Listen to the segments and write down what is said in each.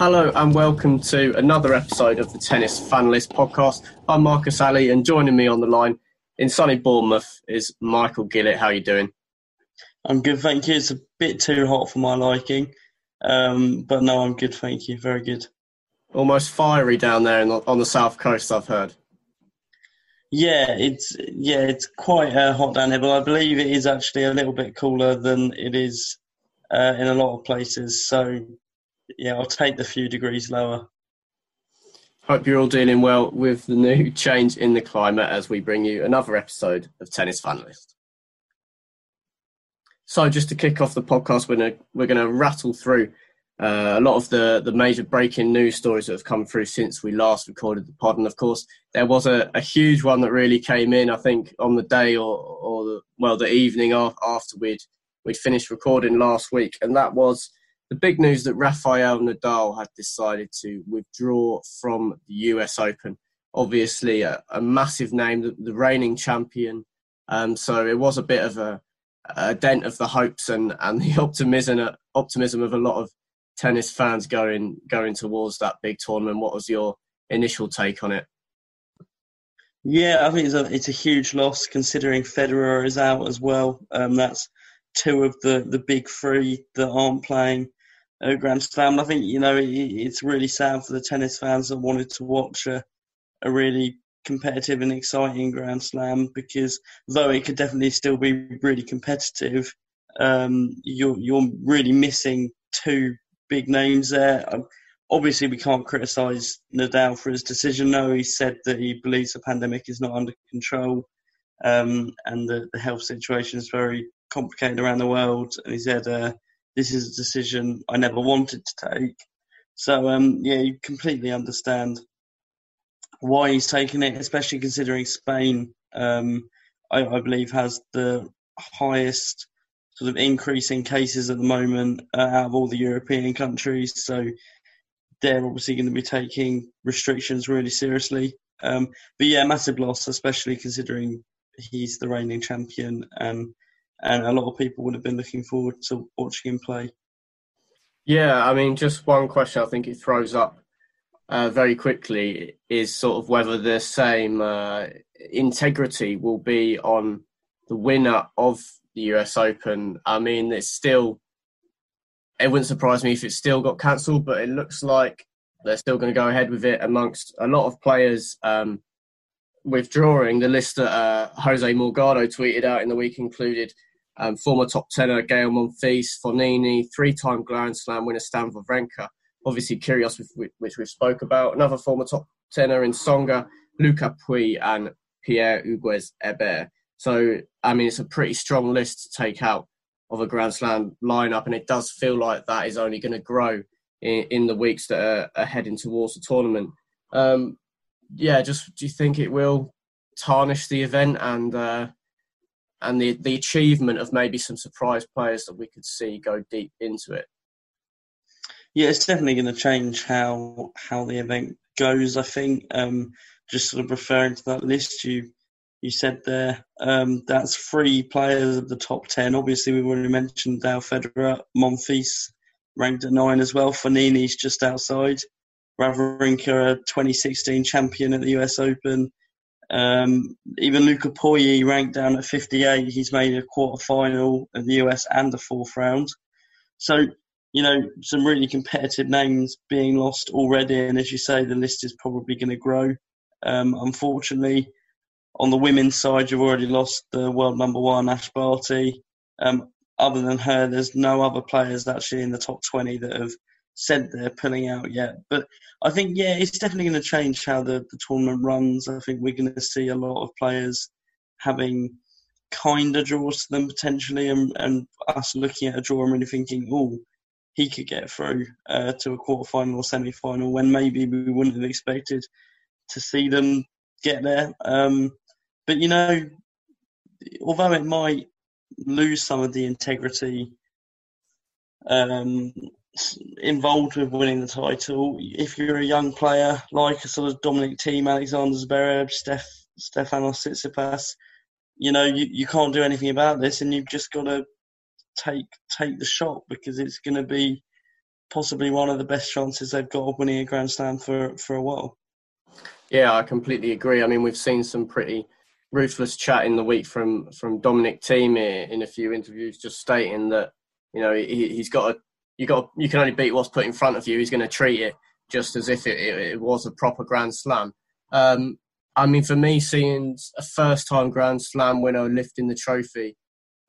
Hello and welcome to another episode of the Tennis Fanlist podcast. I'm Marcus Alley and joining me on the line in sunny Bournemouth is Michael Gillett. How are you doing? I'm good, thank you. It's a bit too hot for my liking, um, but no, I'm good, thank you. Very good. Almost fiery down there the, on the south coast, I've heard. Yeah, it's yeah, it's quite uh, hot down here, but I believe it is actually a little bit cooler than it is uh, in a lot of places. So yeah, I'll take the few degrees lower. Hope you're all dealing well with the new change in the climate as we bring you another episode of Tennis Fanlist. So, just to kick off the podcast, we're gonna we're gonna rattle through uh, a lot of the the major breaking news stories that have come through since we last recorded the pod. And of course, there was a, a huge one that really came in. I think on the day or or the, well the evening after we'd we'd finished recording last week, and that was the big news that Rafael Nadal had decided to withdraw from the US Open. Obviously, a, a massive name, the, the reigning champion. Um, so it was a bit of a, a, dent of the hopes and, and the optimism optimism of a lot of tennis fans going going towards that big tournament. What was your initial take on it? Yeah, I think it's a it's a huge loss considering Federer is out as well. Um, that's two of the, the big three that aren't playing a Grand Slam. I think you know it, it's really sad for the tennis fans that wanted to watch a, a really competitive and exciting Grand Slam because though it could definitely still be really competitive, um, you're you're really missing two big names there. Um, obviously, we can't criticise Nadal for his decision. No, he said that he believes the pandemic is not under control um, and the, the health situation is very complicated around the world. And he said. Uh, this is a decision I never wanted to take. So um, yeah, you completely understand why he's taken it, especially considering Spain, um, I, I, believe, has the highest sort of increase in cases at the moment uh, out of all the European countries. So they're obviously going to be taking restrictions really seriously. Um, but yeah, massive loss, especially considering he's the reigning champion and and a lot of people would have been looking forward to watching him play. Yeah, I mean, just one question I think it throws up uh, very quickly is sort of whether the same uh, integrity will be on the winner of the US Open. I mean, it's still, it wouldn't surprise me if it still got cancelled, but it looks like they're still going to go ahead with it amongst a lot of players. Um, withdrawing the list that uh, Jose Morgado tweeted out in the week included um, former top tenor Gael Monfils, Fognini, three-time Grand Slam winner Stan Wawrinka, obviously Kyrgios, which we've spoke about, another former top tenor in Tsonga, Luca Pouille, and Pierre Hugues Herbert. So, I mean, it's a pretty strong list to take out of a Grand Slam lineup, and it does feel like that is only going to grow in, in, the weeks that are, are, heading towards the tournament. Um, yeah, just do you think it will tarnish the event and uh, and the the achievement of maybe some surprise players that we could see go deep into it. Yeah, it's definitely going to change how how the event goes. I think um, just sort of referring to that list you you said there, um, that's three players of the top ten. Obviously, we've already mentioned Dale Federer, Monfils ranked at nine as well. Fognini's just outside. Wawrinka, a 2016 champion at the US Open. Um, even Luca Pouille ranked down at 58. He's made a quarter final of the US and the fourth round. So, you know, some really competitive names being lost already. And as you say, the list is probably going to grow. Um, unfortunately, on the women's side, you've already lost the world number one, Ash Barty. Um, other than her, there's no other players actually in the top 20 that have said they're pulling out yet. But I think, yeah, it's definitely going to change how the, the tournament runs. I think we're going to see a lot of players having kind of draws to them potentially, and, and us looking at a draw and really thinking, oh, he could get through uh, to a quarter final or semi final when maybe we wouldn't have expected to see them get there. Um, but you know, although it might lose some of the integrity um, involved with winning the title. If you're a young player like a sort of Dominic Thiem, Alexander Zverev, Steph, Stefanos Tsitsipas, you know you, you can't do anything about this, and you've just got to take take the shot because it's going to be possibly one of the best chances they've got of winning a Grand Slam for for a while. Yeah, I completely agree. I mean, we've seen some pretty ruthless chat in the week from from Dominic Thiem in a few interviews, just stating that you know he, has got a you got you can only beat what's put in front of you. He's going to treat it just as if it, it, it was a proper Grand Slam. Um, I mean, for me, seeing a first time Grand Slam winner lifting the trophy,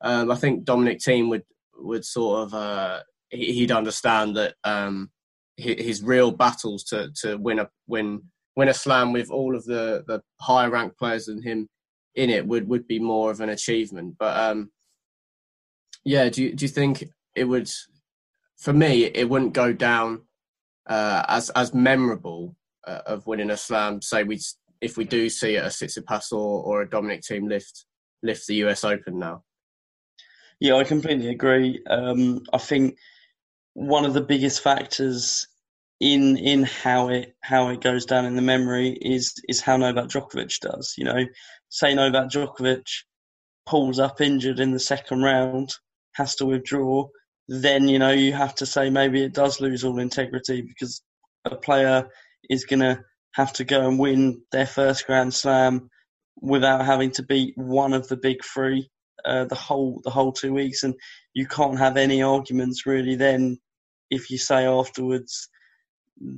um, I think Dominic Thiem would would sort of uh, he'd understand that um, his real battles to to win a win win a slam with all of the the higher ranked players than him in it would would be more of an achievement. But um, yeah, do you, do you think it would? For me, it wouldn't go down uh, as as memorable uh, of winning a slam. Say we if we do see a Tsitsipas or, or a Dominic Thiem lift lift the US Open now. Yeah, I completely agree. Um, I think one of the biggest factors in in how it how it goes down in the memory is is how Novak Djokovic does. You know, say Novak Djokovic pulls up injured in the second round, has to withdraw, then you know you have to say maybe it does lose all integrity because a player is going to have to go and win their first Grand Slam without having to beat one of the big three uh, the whole the whole two weeks, and you can't have any arguments really then if you say afterwards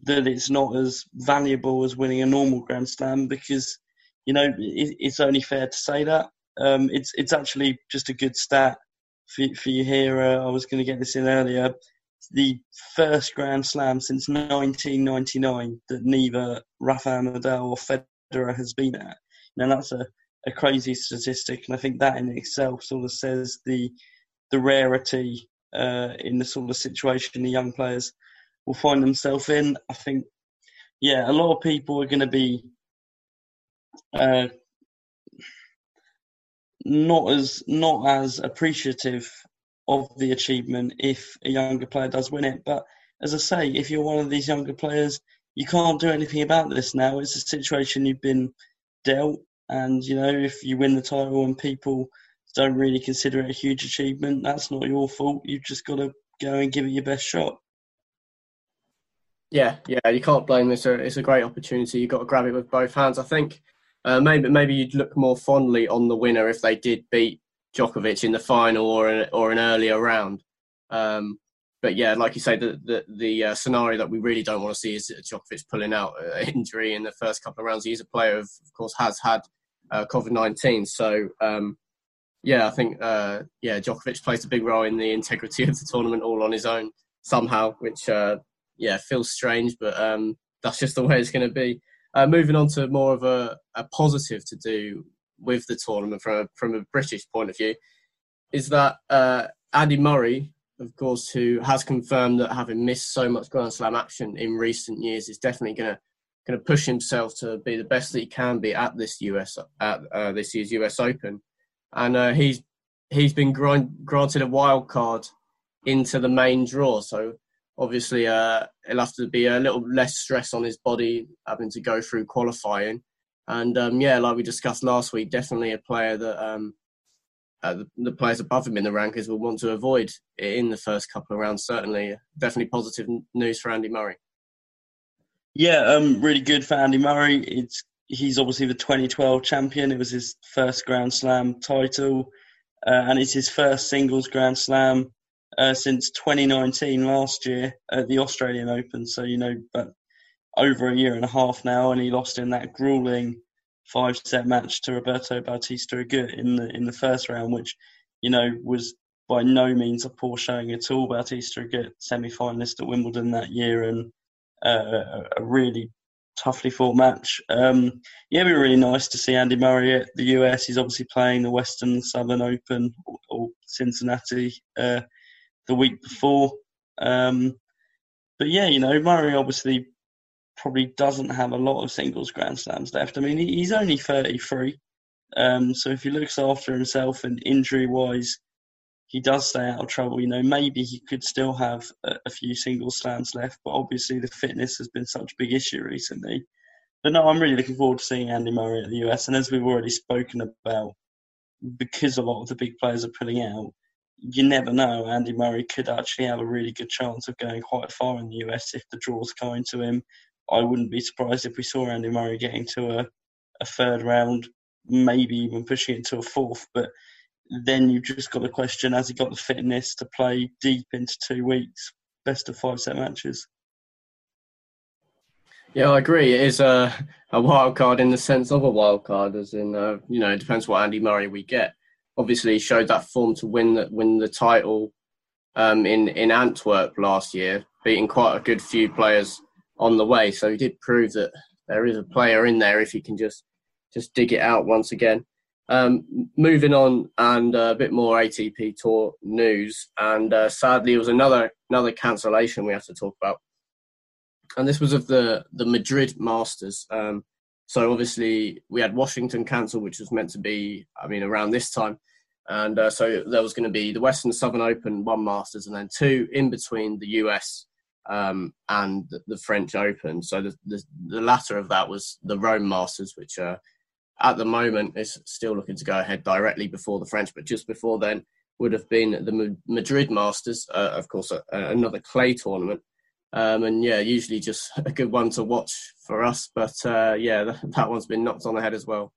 that it's not as valuable as winning a normal Grand Slam because you know it, it's only fair to say that. Um, it's it's actually just a good stat for, for you here. Uh, I was going to get this in earlier. The first Grand Slam since 1999 that neither Rafael Nadal or Federer has been at. Now that's a, a crazy statistic, and I think that in itself sort of says the the rarity uh, in the sort of situation the young players will find themselves in. I think, yeah, a lot of people are going to be uh, not as not as appreciative of the achievement if a younger player does win it. But as I say, if you're one of these younger players, you can't do anything about this now. It's a situation you've been dealt, and you know if you win the title and people don't really consider it a huge achievement, that's not your fault. You've just got to go and give it your best shot. Yeah, yeah, you can't blame this. It's a great opportunity. You've got to grab it with both hands. I think uh, maybe maybe you'd look more fondly on the winner if they did beat Djokovic in the final or an, or an earlier round. Um, but yeah, like you say, the the, the uh, scenario that we really don't want to see is Djokovic pulling out uh, injury in the first couple of rounds. He's a player, of, of course, has had uh, COVID nineteen. So um, yeah, I think uh, yeah, Djokovic plays a big role in the integrity of the tournament all on his own somehow, which uh, yeah, feels strange, but um, that's just the way it's going to be. Uh, moving on to more of a, a positive to do with the tournament from a, from a British point of view is that uh, Andy Murray, of course, who has confirmed that having missed so much Grand Slam action in recent years is definitely going to going to push himself to be the best that he can be at this US at uh, this year's US Open, and uh, he's he's been granted a wild card into the main draw. So obviously uh, it'll have to be a little less stress on his body having to go through qualifying. And um, yeah, like we discussed last week, definitely a player that um, uh, the, the, players above him in the rankings will want to avoid in the first couple of rounds. Certainly, definitely positive news for Andy Murray. Yeah, um, really good for Andy Murray. It's he's obviously the 2012 champion. It was his first Grand Slam title, uh, and it's his first singles Grand Slam uh, since 2019 last year at the Australian Open. So, you know, but over a year and a half now, and he lost in that grueling five set match to Roberto Bautista Agut in the in the first round, which, you know, was by no means a poor showing at all. Bautista Agut, semi finalist at Wimbledon that year, and uh, a really toughly fought match. Um, yeah, it'd be really nice to see Andy Murray at the US. He's obviously playing the Western Southern Open or, Cincinnati uh, the week before. Um, but yeah, you know, Murray obviously probably doesn't have a lot of singles Grand Slams left. I mean, he's only 33. Um, so if he looks after himself and injury wise, he does stay out of trouble. You know, maybe he could still have a, a few single slams left, but obviously the fitness has been such a big issue recently. But no, I'm really looking forward to seeing Andy Murray at the US. And as we've already spoken about, because a lot of the big players are pulling out, you never know. Andy Murray could actually have a really good chance of going quite far in the US if the draw's kind to him. I wouldn't be surprised if we saw Andy Murray getting to a, a third round, maybe even pushing it to a fourth. But then you've just got the question has he got the fitness to play deep into two weeks, best of five set matches? Yeah, I agree. It is a, a wild card in the sense of a wild card, as in, uh, you know, it depends what Andy Murray we get. Obviously, showed that form to win the, win the title um, in, in Antwerp last year, beating quite a good few players on the way. So he did prove that there is a player in there if he can just just dig it out once again. Um, moving on and a bit more ATP Tour news, and uh, sadly, it was another another cancellation we have to talk about and this was of the the Madrid Masters. Um, so obviously we had Washington cancel, which was meant to be, I mean, around this time, and uh, so there was going to be the Western Southern Open, one Masters, and then two in between the US um, and the French Open. So the, the, the latter of that was the Rome Masters, which uh, at the moment is still looking to go ahead directly before the French, but just before then would have been the Madrid Masters, uh, of course, another clay tournament. Um, and yeah, usually just a good one to watch for us. But uh, yeah, that, one's been knocked on the head as well.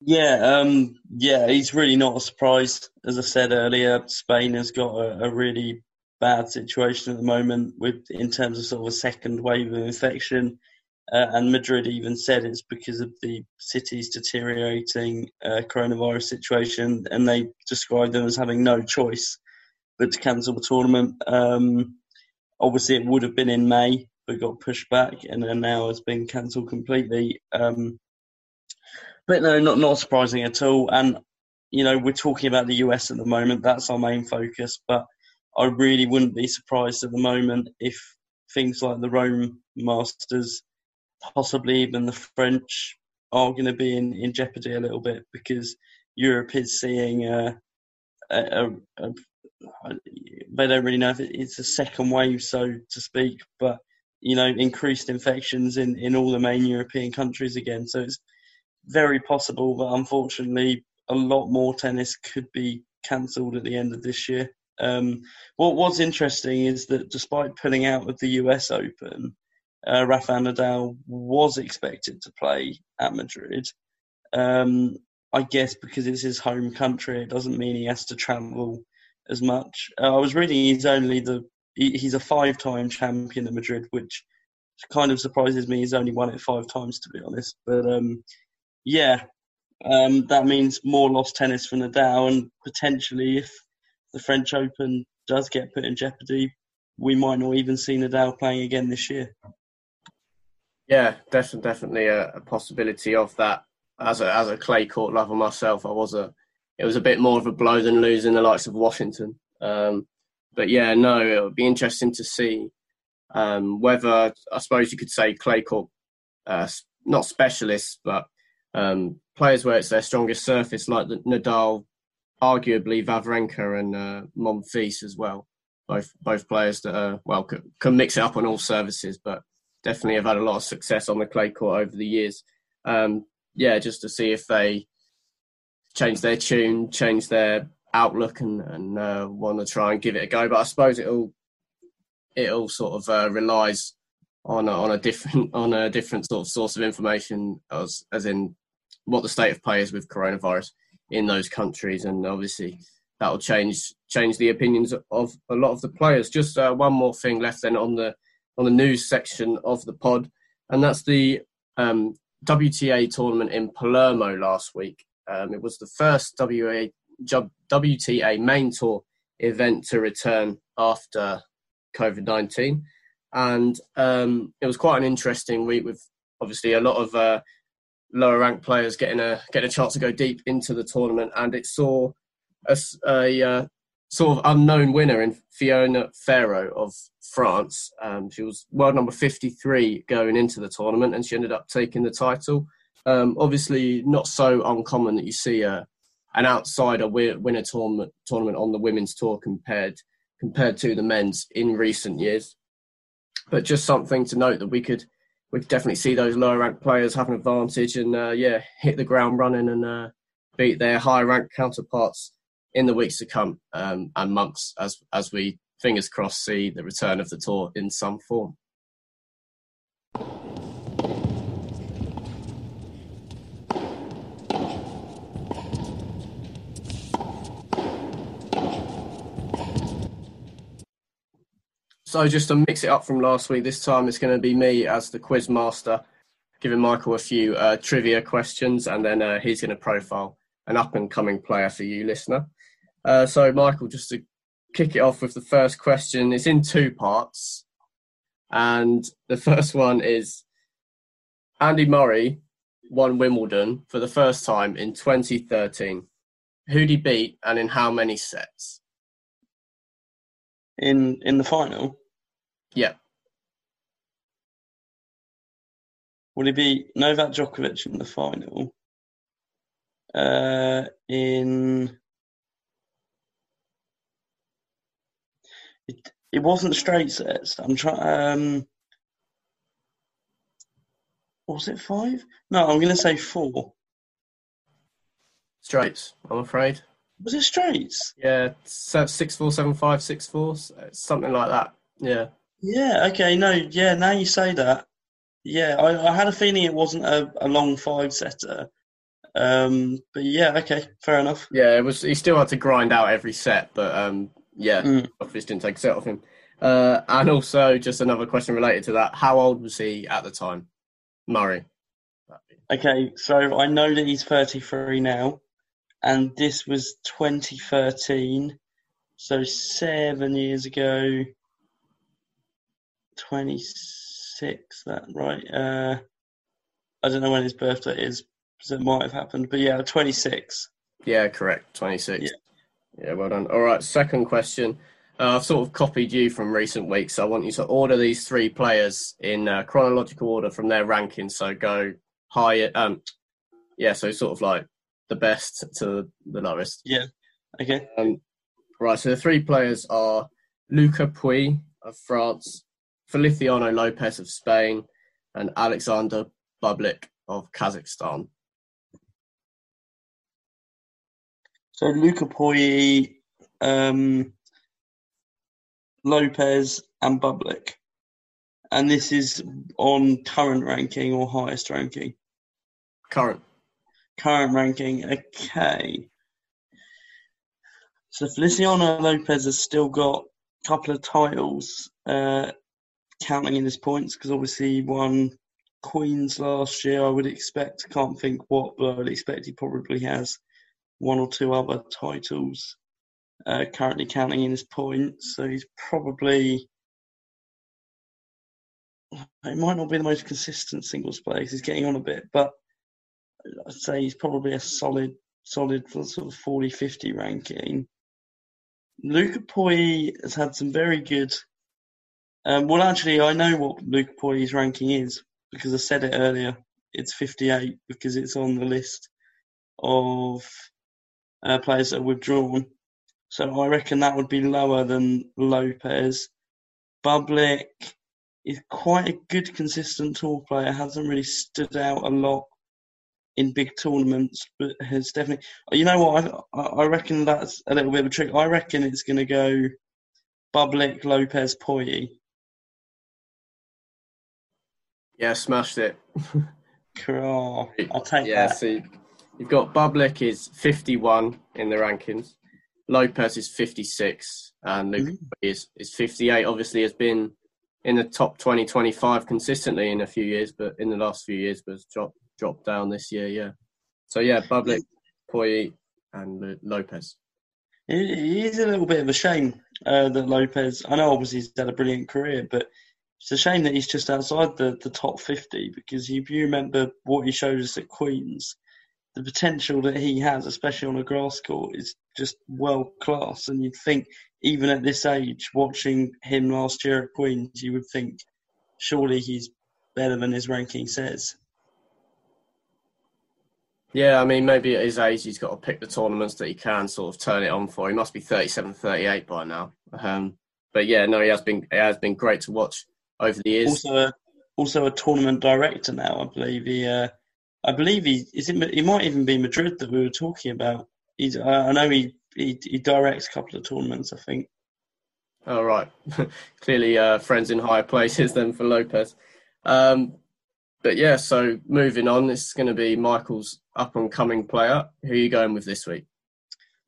Yeah, um, yeah, he's really not a surprise. As I said earlier, Spain has got a, a, really bad situation at the moment with in terms of sort of a second wave of infection. Uh, and Madrid even said it's because of the city's deteriorating uh, coronavirus situation, and they described them as having no choice but to cancel the tournament. Um, obviously, it would have been in May, but got pushed back, and then now has been cancelled completely. Um, but no, not not surprising at all. And you know, we're talking about the US at the moment. That's our main focus. But I really wouldn't be surprised at the moment if things like the Rome Masters, possibly even the French, are going to be in, in jeopardy a little bit because Europe is seeing a, a, a, they don't really know if it's a second wave, so to speak, but you know, increased infections in, in all the main European countries again. So it's very possible that unfortunately a lot more tennis could be cancelled at the end of this year. Um, what what's interesting is that despite pulling out of the US Open, uh, Rafael Nadal was expected to play at Madrid. Um, I guess because it's his home country, it doesn't mean he has to travel as much. Uh, I was reading he's only the he, he's a five-time champion at Madrid, which kind of surprises me. He's only won it five times, to be honest. But um, yeah, um, that means more lost tennis for Nadal, and potentially if the French Open does get put in jeopardy, we might not even see Nadal playing again this year. Yeah, definitely, definitely a, a possibility of that. As a as a clay court lover myself, I was a it was a bit more of a blow than losing the likes of Washington. Um, but yeah, no, it would be interesting to see um, whether I suppose you could say clay court, uh, not specialists, but um, players where it's their strongest surface, like the Nadal, arguably Wawrinka and uh, Monfils as well. Both both players that are, well can, can, mix it up on all services, but definitely have had a lot of success on the clay court over the years. Um, yeah, just to see if they change their tune, change their outlook, and, and uh, want to try and give it a go. But I suppose it all it all sort of uh, relies on a, on a different on a different sort of source of information, as as in what the state of play is with coronavirus in those countries, and obviously that will change change the opinions of a lot of the players. Just uh, one more thing left then on the on the news section of the pod, and that's the um, WTA tournament in Palermo last week. Um, it was the first WA, WTA main tour event to return after COVID 19. And um, it was quite an interesting week with obviously a lot of uh, lower ranked players getting a getting a chance to go deep into the tournament. And it saw a, a uh, sort of unknown winner in Fiona Ferro of France. Um, she was world number 53 going into the tournament, and she ended up taking the title. Um, obviously, not so uncommon that you see a, an outsider win a tournament, tournament on the women's tour compared compared to the men's in recent years. But just something to note that we could we could definitely see those lower ranked players have an advantage and uh, yeah, hit the ground running and uh, beat their higher ranked counterparts in the weeks to come um, and months as as we fingers crossed see the return of the tour in some form. So just to mix it up from last week, this time it's going to be me as the quiz master, giving Michael a few uh, trivia questions, and then uh, he's going to profile an up and coming player for you, listener. Uh, so, Michael, just to kick it off with the first question, it's in two parts, and the first one is Andy Murray won Wimbledon for the first time in 2013. Who did he beat, and in how many sets? In in the final. Yeah. Will he be Novak Djokovic in the final? Uh, in it, it wasn't straight sets. I'm trying. Um, was it five? No, I'm going to say four. Straights, I'm afraid. Was it straights? Yeah, six four seven five six four, something like that. Yeah. Yeah. Okay. No. Yeah. Now you say that. Yeah, I, I had a feeling it wasn't a, a long five setter. Um, but yeah, okay, fair enough. Yeah, it was. He still had to grind out every set, but um, yeah, mm. obviously didn't take a set off him. Uh, and also, just another question related to that: How old was he at the time, Murray? Okay, so I know that he's thirty-three now, and this was 2013, so seven years ago. 26, that right? Uh, I don't know when his birthday is, because it might have happened, but yeah, 26. Yeah, correct, 26. Yeah, yeah well done. All right, second question. Uh, I've sort of copied you from recent weeks. So I want you to order these three players in uh, chronological order from their rankings. So go higher. Um, yeah, so sort of like the best to the lowest. Yeah. Okay. Um, right. So the three players are Luca Pouille of France, Feliciano Lopez of Spain, and Alexander Bublik of Kazakhstan. So Luca Pouille, um, Lopez, and Bublik. And this is on current ranking or highest ranking? Current. Current ranking, okay. So Feliciano Lopez has still got a couple of titles uh, counting in his points because obviously he won Queens last year. I would expect, can't think what, but I would expect he probably has one or two other titles uh, currently counting in his points. So he's probably. It might not be the most consistent singles player because he's getting on a bit, but I'd say he's probably a solid, solid sort of 40 50 ranking. Luca Pouille has had some very good um, well, actually, I know what Luca Pouille's ranking is because I said it earlier. It's 58 because it's on the list of uh, players that are withdrawn. So I reckon that would be lower than Lopez. Bublik is quite a good, consistent tour player. Hasn't really stood out a lot in big tournaments, but has definitely. You know what? I, I reckon that's a little bit of a trick. I reckon it's going to go Bublik, Lopez, Pouille. Yeah, smashed it. cool. I'll take that. yeah, that. so you've got Bublik is 51 in the rankings. Lopez is 56 and Luke mm-hmm. is, is 58. Obviously, has been in the top 20, 25 consistently in a few years, but in the last few years, but dropped dropped down this year. Yeah. So yeah, Bublik, Pouille, and Lopez. It is a little bit of a shame uh, that Lopez. I know obviously he's had a brilliant career, but it's a shame that he's just outside the, the top 50 because if you remember what he showed us at Queens, the potential that he has, especially on a grass court, is just world class. And you'd think, even at this age, watching him last year at Queens, you would think, surely he's better than his ranking says. Yeah, I mean, maybe at his age, he's got to pick the tournaments that he can sort of turn it on for. He must be 37, 38 by now. Um, but yeah, no, he has been it has been great to watch over the years. Also, a, also a tournament director now, I believe. He, uh, I believe he is. It, he might even be Madrid that we were talking about. He's. I know he he, he directs a couple of tournaments, I think. All right, clearly uh, friends in higher places than for Lopez. Um, but yeah, so moving on, this is going to be Michael's up and coming player. Who are you going with this week?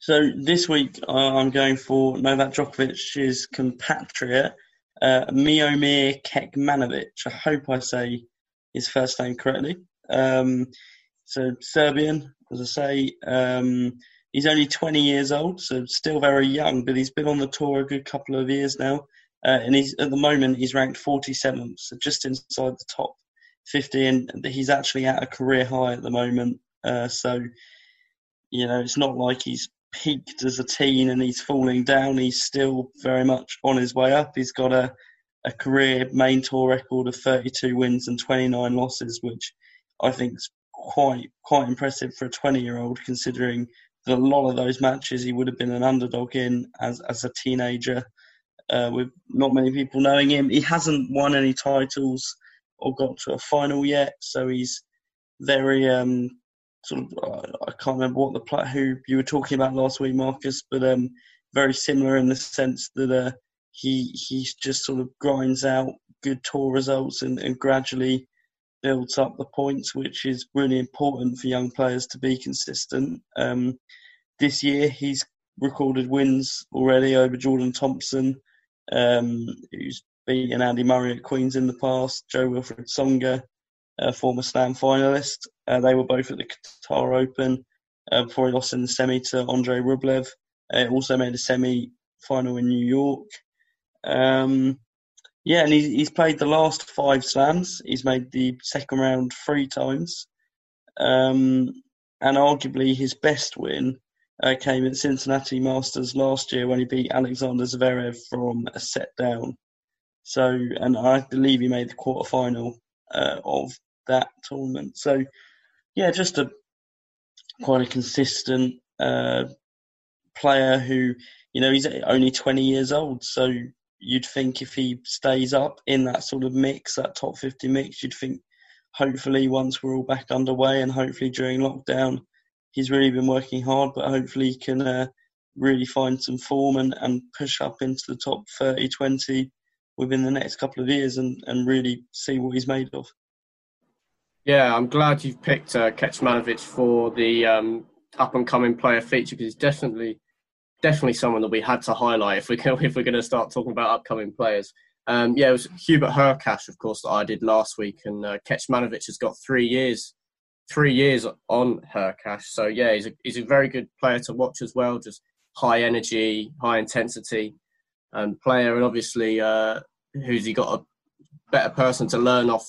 So this week uh, I'm going for Novak Djokovic's compatriot, uh, Miomir Kecmanovic. I hope I say his first name correctly. Um, so Serbian, as I say. Um, he's only 20 years old, so still very young, but he's been on the tour a good couple of years now. Uh, and he's at the moment he's ranked 47th, so just inside the top 50, and he's actually at a career high at the moment. Uh, so, you know, it's not like he's peaked as a teen and he's falling down. He's still very much on his way up. He's got a, a career main tour record of 32 wins and 29 losses, which I think is quite quite impressive for a 20 year old, considering that a lot of those matches he would have been an underdog in as as a teenager. Uh, with not many people knowing him, he hasn't won any titles or got to a final yet, so he's very um, sort of uh, I can't remember what the who you were talking about last week, Marcus, but um, very similar in the sense that uh, he he just sort of grinds out good tour results and, and gradually builds up the points, which is really important for young players to be consistent. Um, this year, he's recorded wins already over Jordan Thompson, um, who's beaten Andy Murray at Queens in the past, Jo-Wilfried Tsonga, a former Slam finalist. Uh, they were both at the Qatar Open uh, before he lost in the semi to Andre Rublev. Uh, also made a semi final in New York. Um, yeah, and he's, he's played the last five slams. He's made the second round three times. Um, and arguably his best win uh, came at Cincinnati Masters last year when he beat Alexander Zverev from a set down. So, and I believe he made the quarterfinal uh, of that tournament. So, yeah, just a quite a consistent uh, player who, you know, he's only 20 years old. So you'd think if he stays up in that sort of mix, that top 50 mix, you'd think hopefully once we're all back underway and hopefully during lockdown, he's really been working hard, but hopefully he can uh, really find some form and, and push up into the top 30, 20 within the next couple of years and, and really see what he's made of. Yeah, I'm glad you've picked uh, for the um, up and coming player feature because he's definitely definitely someone that we had to highlight if we can, if we're going to start talking about upcoming players. Um, yeah, it was Hubert Hurkacz, of course, that I did last week, and uh, has got three years, three years on Hurkacz. So yeah, he's a he's a very good player to watch as well. Just high energy, high intensity, and um, player, and obviously, uh, who's he got a better person to learn off,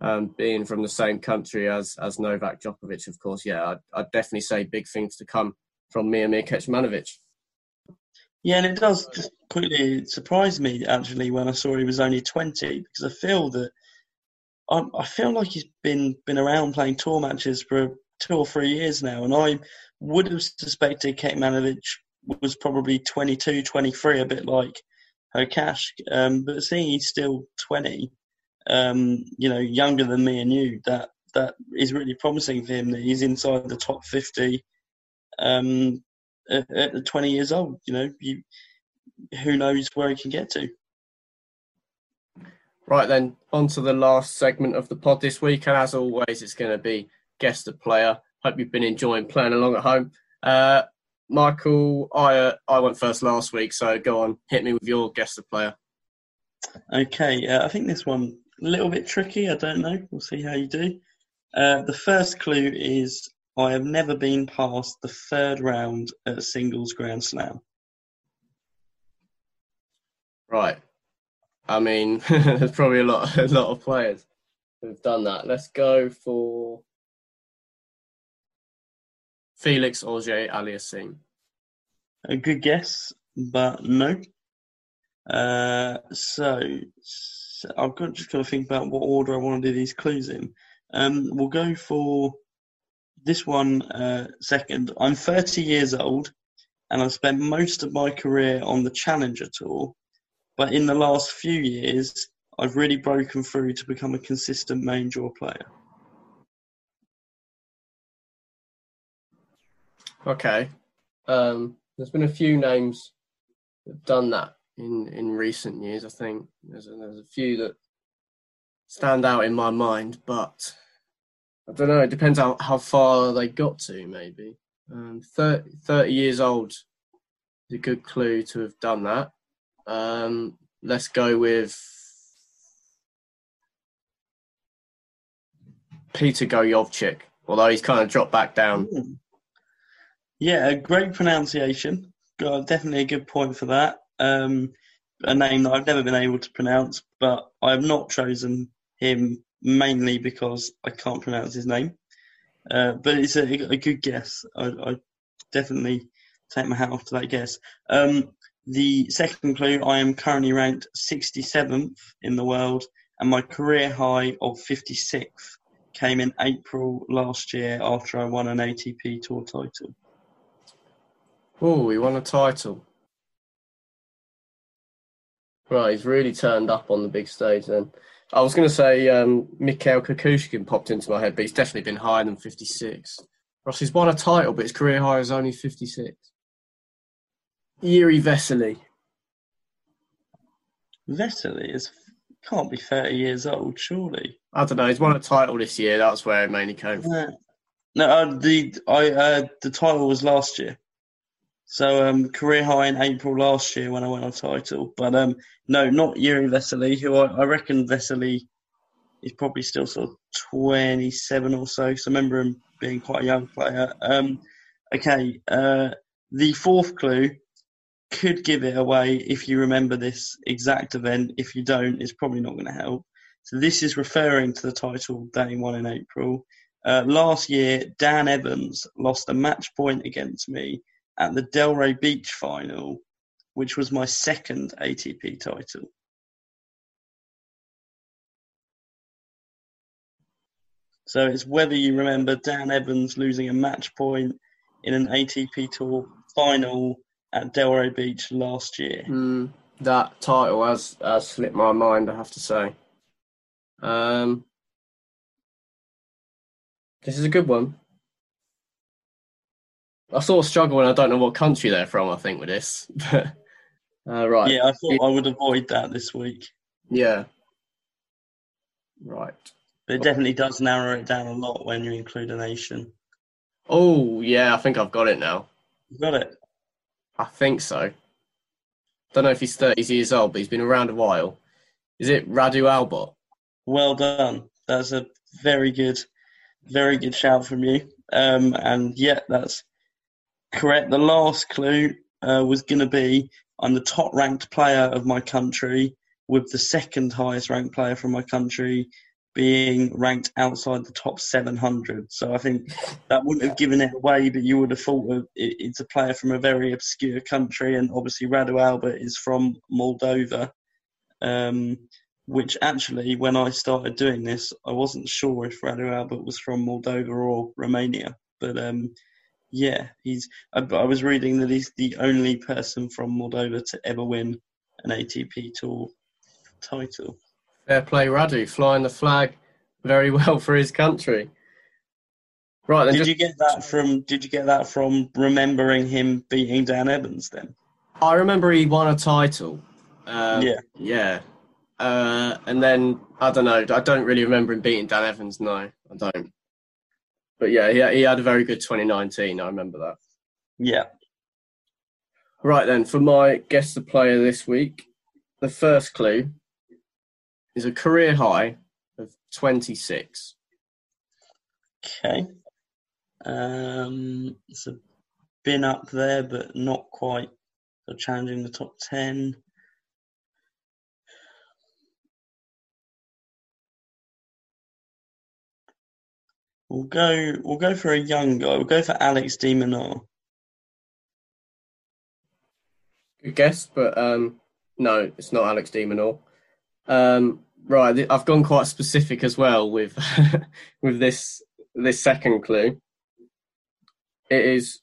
um, being from the same country as as Novak Djokovic, of course. Yeah, I'd, I'd definitely say big things to come from Miomir Kecmanovic. Yeah, and it does just quickly surprise me actually when I saw he was only twenty because I feel that I, I feel like he's been been around playing tour matches for two or three years now, and I would have suspected Kecmanovic was probably 22, 23, a bit like Hurkacz. Um, but seeing he's still 20, um, you know, younger than me and you, that that is really promising for him that he's inside the top 50 um, at, at 20 years old. You know, you, who knows where he can get to. Right then, on to the last segment of the pod this week, and as always, it's going to be guest the player. Hope you've been enjoying playing along at home. Uh, Michael, I uh, I went first last week, so go on, hit me with your guest the player. Okay, uh, I think this one a little bit tricky. I don't know. We'll see how you do. Uh, the first clue is I have never been past the third round at a singles Grand Slam. Right. I mean, there's probably a lot, a lot of players who've done that. Let's go for Felix Auger Aliassime. A good guess, but no. Uh, so, so I've got just got to think about what order I want to do these clues in. Um, we'll go for this one uh, second. I'm 30 years old and I've spent most of my career on the Challenger Tour. But in the last few years, I've really broken through to become a consistent main draw player. Okay. Um, there's been a few names that've done that in in recent years. I think there's a, there's a few that stand out in my mind, but I don't know. It depends how how far they got to. Maybe um, 30, 30 years old is a good clue to have done that. Um, let's go with Peter Gojowczyk, although he's kind of dropped back down. Yeah, a great pronunciation. Definitely a good point for that. Um, a name that I've never been able to pronounce, but I have not chosen him mainly because I can't pronounce his name. Uh, but it's a, a good guess. I, I, definitely take my hat off to that guess. Um, the second clue, I am currently ranked 67th in the world, and my career high of 56th came in April last year after I won an ATP Tour title. Oh, he won a title. Right, he's really turned up on the big stage then. I was going to say um, Mikhail Kukushkin popped into my head, but he's definitely been higher than 56. Ross, he's won a title, but his career high is only 56. Jiri Vesely. Vesely is can't be 30 years old, surely. I don't know. He's won a title this year. That's where it mainly came from. Yeah. No, uh, the I uh, the title was last year. So um, career high in April last year when I won a title. But um, no, not Jiri Vesely, who I, I reckon Vesely is probably still sort of 27 or so. So I remember him being quite a young player. Um, okay, uh, the fourth clue could give it away if you remember this exact event. If you don't, it's probably not going to help. So this is referring to the title that he won in April. Uh, last year, Dan Evans lost a match point against me at the Delray Beach final, which was my second ATP title. So it's whether you remember Dan Evans losing a match point in an ATP Tour final at Delray Beach last year. Mm, that title has, has slipped my mind, I have to say. Um, this is a good one. I sort of struggle when I don't know what country they're from. I think with this, uh, right? Yeah, I thought I would avoid that this week. Yeah, right. But it definitely does narrow it down a lot when you include a nation. Oh yeah, I think I've got it now. You got it. I think so. Don't know if he's thirty years old, but he's been around a while. Is it Radu Albot? Well done. That's a very good, very good shout from you. Um, and yeah, that's Correct. The last clue uh, was going to be I'm the top ranked player of my country, with the second highest ranked player from my country being ranked outside the top 700. So I think that wouldn't have given it away, but you would have thought it's a player from a very obscure country, and obviously Radu Albot is from Moldova. Um, which actually, when I started doing this, I wasn't sure if Radu Albot was from Moldova or Romania, but um, yeah, he's. I, I, was reading that he's the only person from Moldova to ever win an ATP Tour title. Fair play, Radu, flying the flag very well for his country. Right. Did just... you get that from? Did you get that from remembering him beating Dan Evans? Then I remember he won a title. Um, yeah. Yeah. Uh, and then I don't know. I don't really remember him beating Dan Evans. No, I don't. But yeah, he, he had a very good 2019. I remember that. Yeah. Right then, for my guess the player this week, the first clue is a career high of 26. Okay. Um, it's a been up there, but not quite so challenging the top 10. We'll go. We'll go for a young guy. We'll go for Alex de Good guess, but um, no, it's not Alex de Um, right, I've gone quite specific as well with with this this second clue. It is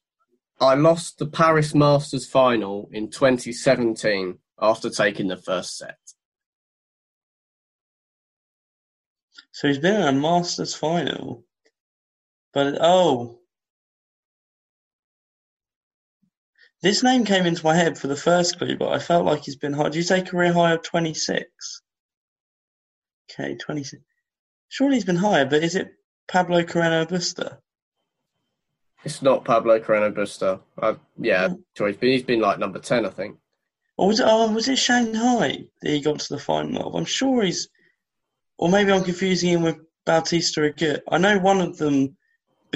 I lost the Paris Masters final in 2017 after taking the first set. So he's been in a Masters final. But oh, This name came into my head for the first clue, but I felt like he's been high. Do you say career high of 26? Okay, 26. Surely he's been higher, but is it Pablo Carreno Busta? It's not Pablo Carreno Busta. Uh, yeah, sure. He's been, he's been like number 10, I think. Or was it, oh, was it Shanghai that he got to the final of? I'm sure he's. Or maybe I'm confusing him with Bautista Agut. I know one of them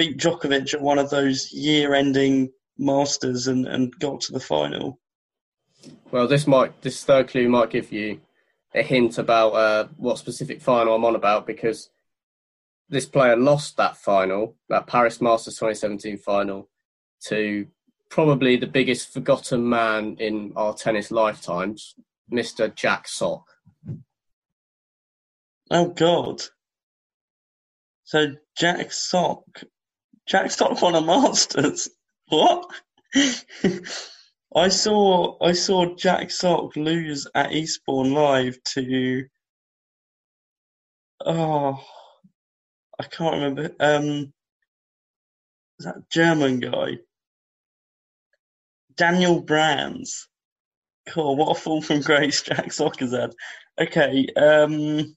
beat Djokovic at one of those year ending Masters and, and got to the final. Well, this might this third clue might give you a hint about uh, what specific final I'm on about because this player lost that final, that Paris Masters 2017 final, to probably the biggest forgotten man in our tennis lifetimes, Mr. Jack Sock. Oh God! So Jack Sock, Jack Sock won a Masters. What? I saw I saw Jack Sock lose at Eastbourne live to oh I can't remember um that German guy Daniel Brands. Cool, what a fall from grace Jack Sock has had. Okay, um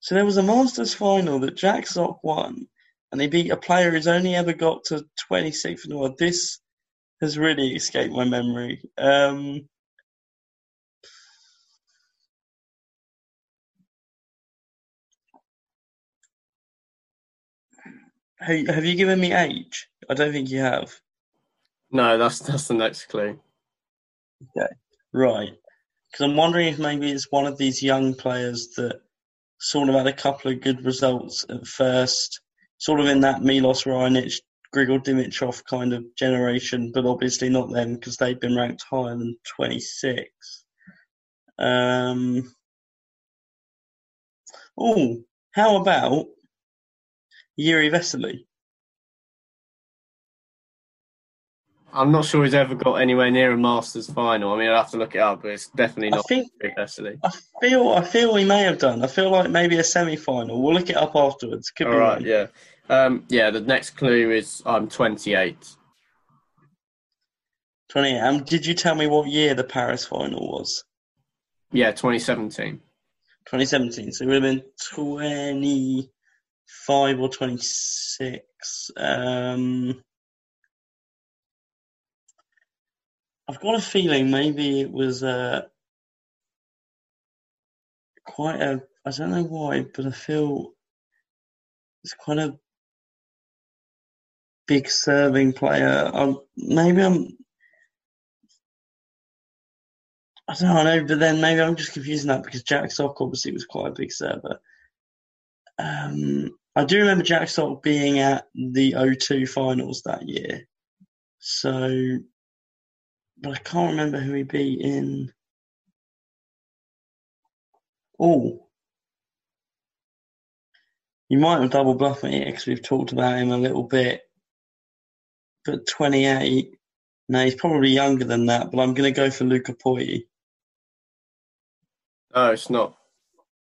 so there was a Masters final that Jack Sock won and he beat a player who's only ever got to 26th in the world. This has really escaped my memory. Um, have you given me age? I don't think you have. No, that's that's the next clue. Okay, right. Because I'm wondering if maybe it's one of these young players that sort of had a couple of good results at first, sort of in that Milos Raonic, Grigor Dimitrov kind of generation, but obviously not them because they've been ranked higher than 26. Um, oh, how about Jiri Vesely? I'm not sure he's ever got anywhere near a Masters final. I mean, I'd have to look it up, but it's definitely not I think, Vesely. I feel, I feel he may have done. I feel like maybe a semi-final. We'll look it up afterwards. Could All be right, wrong. yeah. Um, yeah, the next clue is I'm 28. 28. Um, did you tell me what year the Paris final was? Yeah, 2017. 2017. So it would have been 25 or 26. Um, I've got a feeling maybe it was uh, quite a. I don't know why, but I feel it's quite a big serving player. Um, maybe I'm. I don't know, but then maybe I'm just confusing that because Jack Sock obviously was quite a big server. Um, I do remember Jack Sock being at the O2 finals that year. So, but I can't remember who he beat in. Oh, you might have double bluffed me because we've talked about him a little bit. But 28, no, he's probably younger than that, but I'm going to go for Luca Pouille. No, it's not.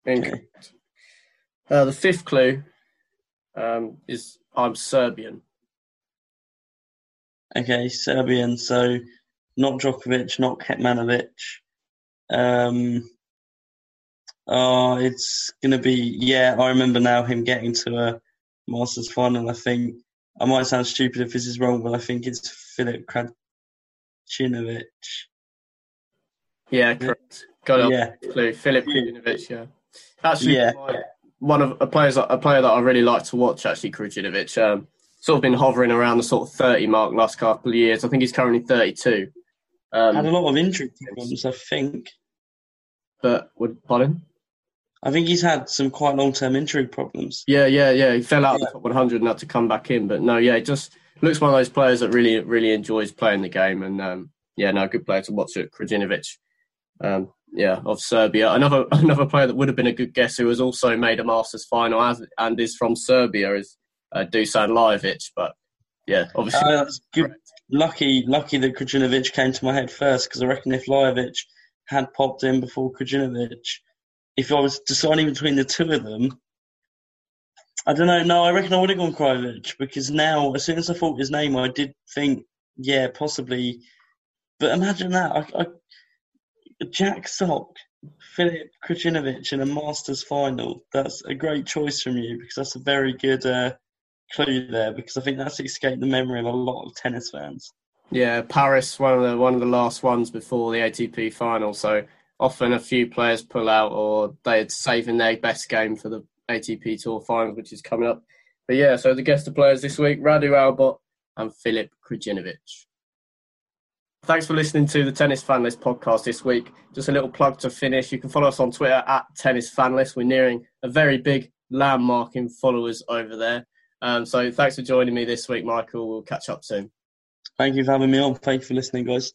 Incorrect. Uh, the fifth clue um, is I'm Serbian. Okay, Serbian, so not Djokovic, not Kecmanovic. Um, oh, it's going to be, yeah, I remember now him getting to a Masters final. I think, I might sound stupid if this is wrong, but I think it's Filip Krajinovic. Yeah, correct. Got it. Yeah. Clue. Filip Krajinovic, yeah. Actually, Yeah. my- one of a players a player that I really like to watch actually Krajinovic. Um, sort of been hovering around the sort of 30 mark last couple of years. I think he's currently 32. Had a Um, lot of injury problems, I think. but would pardon? I think he's had some quite long term injury problems. Yeah, yeah, yeah. He fell out of the top 100 and had to come back in. But no, yeah, it just looks one of those players that really, really enjoys playing the game. And um, yeah, no, good player to watch it. Krajinovic, um, yeah, of Serbia. Another another player that would have been a good guess who has also made a Masters final as, and is from Serbia is uh, Dusan Lajovic. But yeah, obviously. Uh, that's good. Lucky, lucky that Krajinovic came to my head first because I reckon if Lajovic had popped in before Krajinovic, if I was deciding between the two of them, I don't know. No, I reckon I would have gone Krajovic because now, as soon as I thought his name, I did think yeah, possibly. But imagine that. I, I, Jack Sock, Filip Krajinovic in a Masters final. That's a great choice from you because that's a very good uh, clue there because I think that's escaped the memory of a lot of tennis fans. Yeah, Paris one of the one of the last ones before the ATP final. So often a few players pull out or they're saving their best game for the ATP Tour Finals, which is coming up. But yeah, so the guest of players this week, Radu Albot and Filip Krajinovic. Thanks for listening to the Tennis Fanlist podcast this week. Just a little plug to finish. You can follow us on Twitter at Tennis Fanlist. We're nearing a very big landmark in followers over there. Um, so thanks for joining me this week, Michael. We'll catch up soon. Thank you for having me on. Thank you for listening, guys.